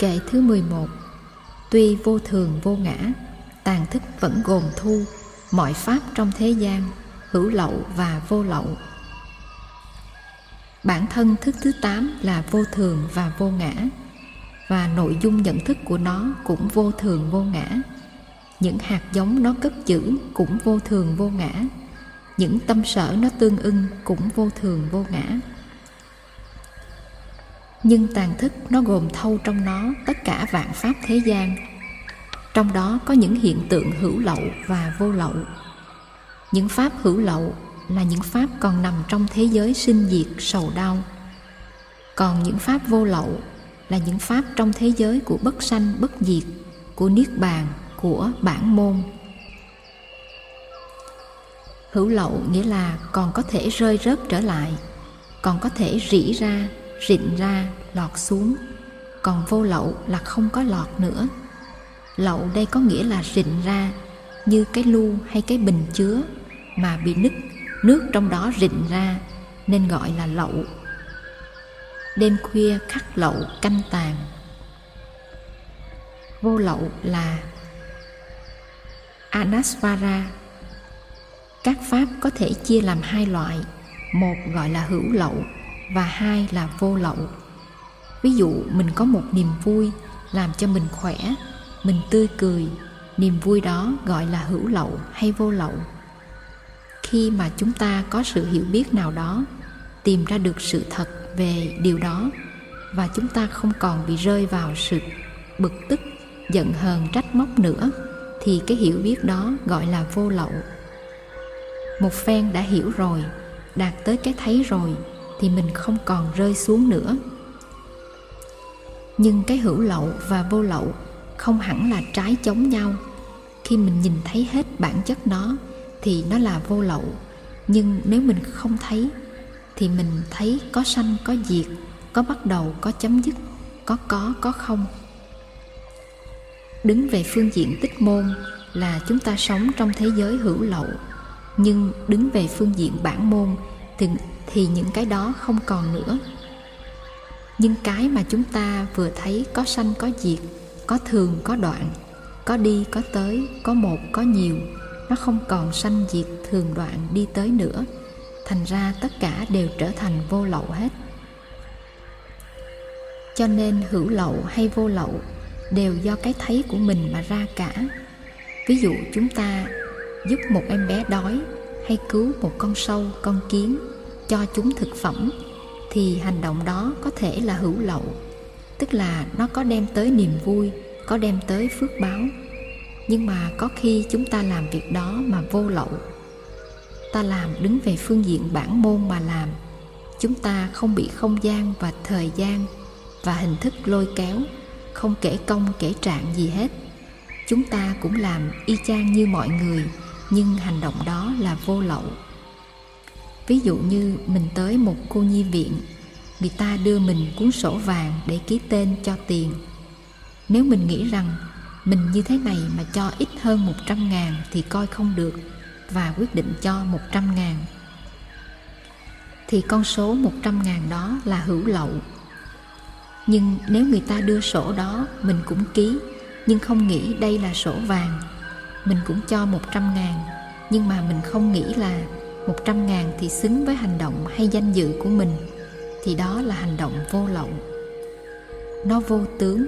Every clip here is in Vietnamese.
Kệ thứ 11 Tuy vô thường vô ngã, Tàn thức vẫn gồm thu, Mọi pháp trong thế gian, Hữu lậu và vô lậu. Bản thân thức thứ 8 là vô thường và vô ngã, Và nội dung nhận thức của nó cũng vô thường vô ngã. Những hạt giống nó cất giữ cũng vô thường vô ngã. Những tâm sở nó tương ưng cũng vô thường vô ngã nhưng tàn thức nó gồm thâu trong nó tất cả vạn pháp thế gian. Trong đó có những hiện tượng hữu lậu và vô lậu. Những pháp hữu lậu là những pháp còn nằm trong thế giới sinh diệt, sầu đau. Còn những pháp vô lậu là những pháp trong thế giới của bất sanh, bất diệt, của niết bàn, của bản môn. Hữu lậu nghĩa là còn có thể rơi rớt trở lại, còn có thể rỉ ra rịn ra, lọt xuống. Còn vô lậu là không có lọt nữa. Lậu đây có nghĩa là rịn ra, như cái lu hay cái bình chứa mà bị nứt, nước trong đó rịn ra, nên gọi là lậu. Đêm khuya khắc lậu canh tàn. Vô lậu là anasvara các pháp có thể chia làm hai loại, một gọi là hữu lậu và hai là vô lậu. Ví dụ, mình có một niềm vui làm cho mình khỏe, mình tươi cười, niềm vui đó gọi là hữu lậu hay vô lậu. Khi mà chúng ta có sự hiểu biết nào đó, tìm ra được sự thật về điều đó và chúng ta không còn bị rơi vào sự bực tức, giận hờn, trách móc nữa, thì cái hiểu biết đó gọi là vô lậu. Một phen đã hiểu rồi, đạt tới cái thấy rồi thì mình không còn rơi xuống nữa. Nhưng cái hữu lậu và vô lậu không hẳn là trái chống nhau. Khi mình nhìn thấy hết bản chất nó thì nó là vô lậu. Nhưng nếu mình không thấy thì mình thấy có sanh, có diệt, có bắt đầu, có chấm dứt, có có có không. Đứng về phương diện tích môn là chúng ta sống trong thế giới hữu lậu. Nhưng đứng về phương diện bản môn thì thì những cái đó không còn nữa. Nhưng cái mà chúng ta vừa thấy có sanh, có diệt, có thường, có đoạn, có đi, có tới, có một, có nhiều, nó không còn sanh, diệt, thường, đoạn đi tới nữa. Thành ra tất cả đều trở thành vô lậu hết. Cho nên hữu lậu hay vô lậu đều do cái thấy của mình mà ra cả. Ví dụ chúng ta giúp một em bé đói hay cứu một con sâu, con kiến cho chúng thực phẩm, thì hành động đó có thể là hữu lậu, tức là nó có đem tới niềm vui, có đem tới phước báo. Nhưng mà có khi chúng ta làm việc đó mà vô lậu. Ta làm đứng về phương diện bản môn mà làm, chúng ta không bị không gian và thời gian và hình thức lôi kéo, không kể công kể trạng gì hết. Chúng ta cũng làm y chang như mọi người nhưng hành động đó là vô lậu. Ví dụ như mình tới một cô nhi viện, người ta đưa mình cuốn sổ vàng để ký tên cho tiền. Nếu mình nghĩ rằng mình như thế này mà cho ít hơn một trăm ngàn thì coi không được và quyết định cho một trăm ngàn. Thì con số một trăm ngàn đó là hữu lậu. Nhưng nếu người ta đưa sổ đó, mình cũng ký, nhưng không nghĩ đây là sổ vàng mình cũng cho một trăm ngàn, nhưng mà mình không nghĩ là một trăm ngàn thì xứng với hành động hay danh dự của mình, thì đó là hành động vô lậu. Nó vô tướng,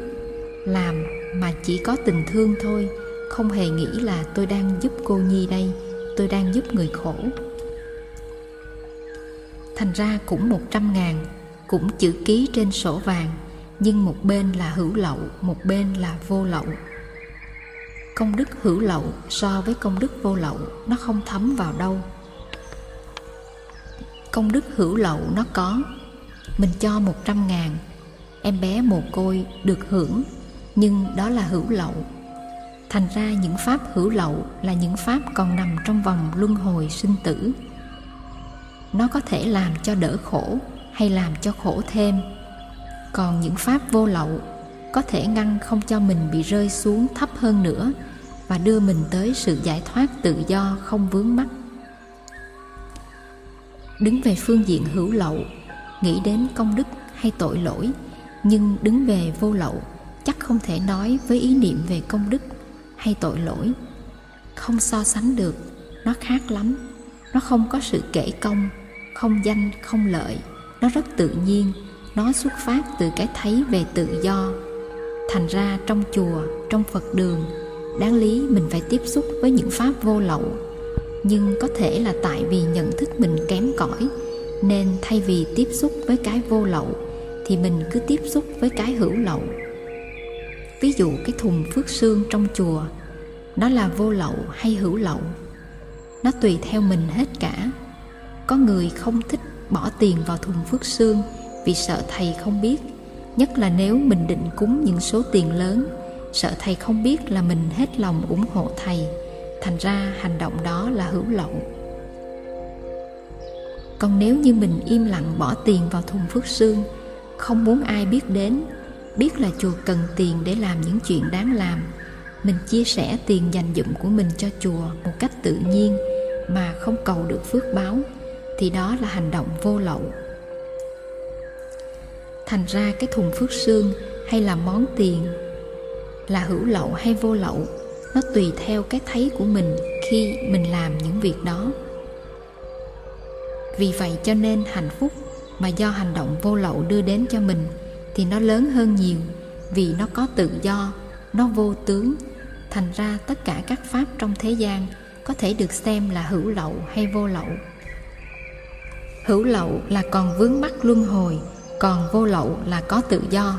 làm mà chỉ có tình thương thôi, không hề nghĩ là tôi đang giúp cô nhi đây, tôi đang giúp người khổ. Thành ra cũng một trăm ngàn, cũng chữ ký trên sổ vàng, nhưng một bên là hữu lậu, một bên là vô lậu công đức hữu lậu so với công đức vô lậu, nó không thấm vào đâu. Công đức hữu lậu nó có. Mình cho một trăm ngàn, em bé mồ côi được hưởng, nhưng đó là hữu lậu. Thành ra những pháp hữu lậu là những pháp còn nằm trong vòng luân hồi sinh tử. Nó có thể làm cho đỡ khổ hay làm cho khổ thêm. Còn những pháp vô lậu có thể ngăn không cho mình bị rơi xuống thấp hơn nữa và đưa mình tới sự giải thoát tự do không vướng mắc. Đứng về phương diện hữu lậu, nghĩ đến công đức hay tội lỗi, nhưng đứng về vô lậu chắc không thể nói với ý niệm về công đức hay tội lỗi. Không so sánh được, nó khác lắm. Nó không có sự kể công, không danh, không lợi. Nó rất tự nhiên, nó xuất phát từ cái thấy về tự do thành ra trong chùa, trong phật đường, đáng lý mình phải tiếp xúc với những pháp vô lậu. Nhưng có thể là tại vì nhận thức mình kém cỏi, nên thay vì tiếp xúc với cái vô lậu, thì mình cứ tiếp xúc với cái hữu lậu. Ví dụ cái thùng phước sương trong chùa, nó là vô lậu hay hữu lậu? Nó tùy theo mình hết cả. Có người không thích bỏ tiền vào thùng phước sương vì sợ thầy không biết nhất là nếu mình định cúng những số tiền lớn, sợ thầy không biết là mình hết lòng ủng hộ thầy. Thành ra hành động đó là hữu lậu. Còn nếu như mình im lặng bỏ tiền vào thùng phước sương, không muốn ai biết đến, biết là chùa cần tiền để làm những chuyện đáng làm, mình chia sẻ tiền dành dụm của mình cho chùa một cách tự nhiên mà không cầu được phước báo, thì đó là hành động vô lậu thành ra cái thùng phước sương hay là món tiền, là hữu lậu hay vô lậu, nó tùy theo cái thấy của mình khi mình làm những việc đó. Vì vậy cho nên hạnh phúc mà do hành động vô lậu đưa đến cho mình thì nó lớn hơn nhiều, vì nó có tự do, nó vô tướng. Thành ra tất cả các pháp trong thế gian có thể được xem là hữu lậu hay vô lậu. Hữu lậu là còn vướng mắc luân hồi còn vô lậu là có tự do.